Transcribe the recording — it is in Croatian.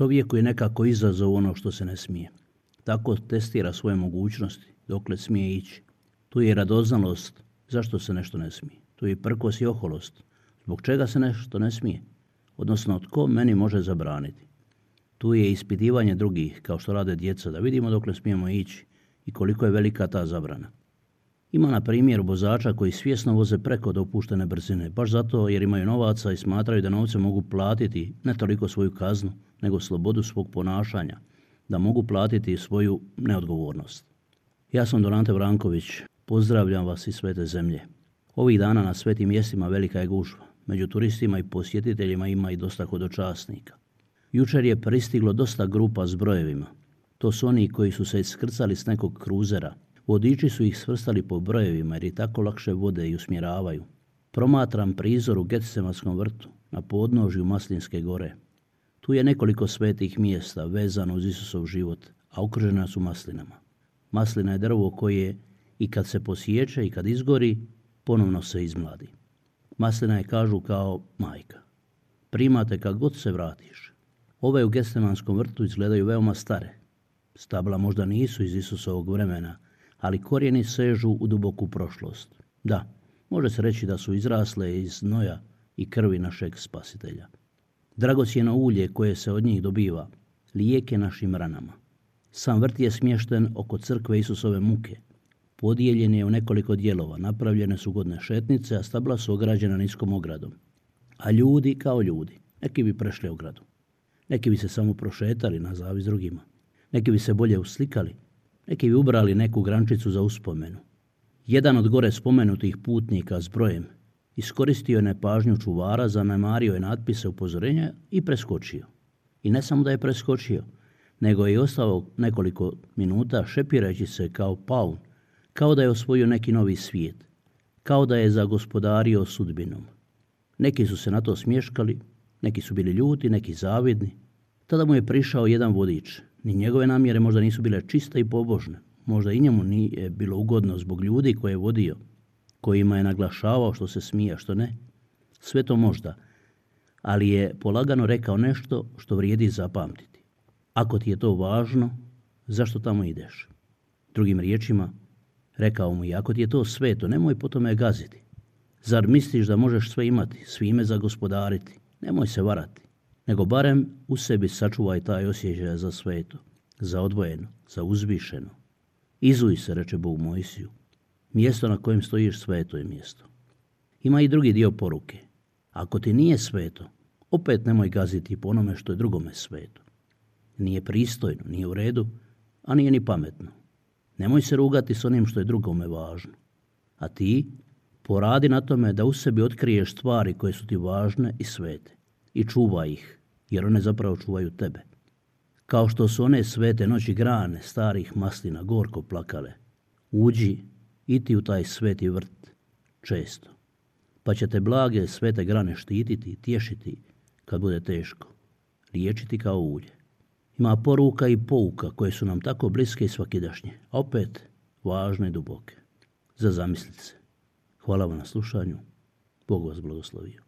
Čovjeku je nekako izazov ono što se ne smije. Tako testira svoje mogućnosti, dokle smije ići. Tu je radoznalost, zašto se nešto ne smije. Tu je prkos i oholost, zbog čega se nešto ne smije. Odnosno, tko meni može zabraniti. Tu je ispitivanje drugih, kao što rade djeca, da vidimo dokle smijemo ići i koliko je velika ta zabrana. Ima na primjer vozača koji svjesno voze preko dopuštene brzine, baš zato jer imaju novaca i smatraju da novce mogu platiti ne toliko svoju kaznu, nego slobodu svog ponašanja, da mogu platiti svoju neodgovornost. Ja sam Donante Vranković, pozdravljam vas iz svete zemlje. Ovih dana na svetim mjestima velika je gužva. Među turistima i posjetiteljima ima i dosta hodočasnika. Jučer je pristiglo dosta grupa s brojevima. To su oni koji su se iskrcali s nekog kruzera. Vodiči su ih svrstali po brojevima jer i tako lakše vode i usmjeravaju. Promatram prizor u Getsemanskom vrtu na podnožju Maslinske gore. Tu je nekoliko svetih mjesta vezano uz Isusov život, a okružena su maslinama. Maslina je drvo koje i kad se posječe i kad izgori, ponovno se izmladi. Maslina je, kažu, kao majka. Primate kad god se vratiš. Ove u Gestemanskom vrtu izgledaju veoma stare. Stabla možda nisu iz Isusovog vremena, ali korijeni sežu u duboku prošlost. Da, može se reći da su izrasle iz znoja i krvi našeg spasitelja. Dragocjeno ulje koje se od njih dobiva, lijek je našim ranama. Sam vrt je smješten oko crkve Isusove muke. Podijeljen je u nekoliko dijelova, napravljene su godne šetnice, a stabla su ograđena niskom ogradom. A ljudi kao ljudi, neki bi prešli ogradu. Neki bi se samo prošetali na zavis drugima. Neki bi se bolje uslikali. Neki bi ubrali neku grančicu za uspomenu. Jedan od gore spomenutih putnika s brojem Iskoristio je nepažnju čuvara, zanemario je natpise upozorenja i preskočio. I ne samo da je preskočio, nego je ostao nekoliko minuta šepirajući se kao paun, kao da je osvojio neki novi svijet, kao da je zagospodario sudbinom. Neki su se na to smješkali, neki su bili ljuti, neki zavidni. Tada mu je prišao jedan vodič. Ni njegove namjere možda nisu bile čiste i pobožne. Možda i njemu nije bilo ugodno zbog ljudi koje je vodio – kojima je naglašavao što se smije, što ne. Sve to možda, ali je polagano rekao nešto što vrijedi zapamtiti. Ako ti je to važno, zašto tamo ideš? Drugim riječima, rekao mu i ako ti je to sveto, nemoj po tome gaziti. Zar misliš da možeš sve imati, svime zagospodariti? Nemoj se varati, nego barem u sebi sačuvaj taj osjećaj za sveto, za odvojeno, za uzvišeno. Izuj se, reče Bog Mojsiju, Mjesto na kojem stojiš sveto je mjesto. Ima i drugi dio poruke. Ako ti nije sveto, opet nemoj gaziti po onome što je drugome sveto. Nije pristojno, nije u redu, a nije ni pametno. Nemoj se rugati s onim što je drugome važno. A ti poradi na tome da u sebi otkriješ stvari koje su ti važne i svete. I čuvaj ih, jer one zapravo čuvaju tebe. Kao što su one svete noći grane starih maslina gorko plakale. Uđi iti u taj sveti vrt često. Pa će te blage svete grane štititi i tješiti kad bude teško. Liječiti kao ulje. Ima poruka i pouka koje su nam tako bliske i svakidašnje, a opet važne i duboke. Za zamisliti se. Hvala vam na slušanju. Bog vas blagoslovio.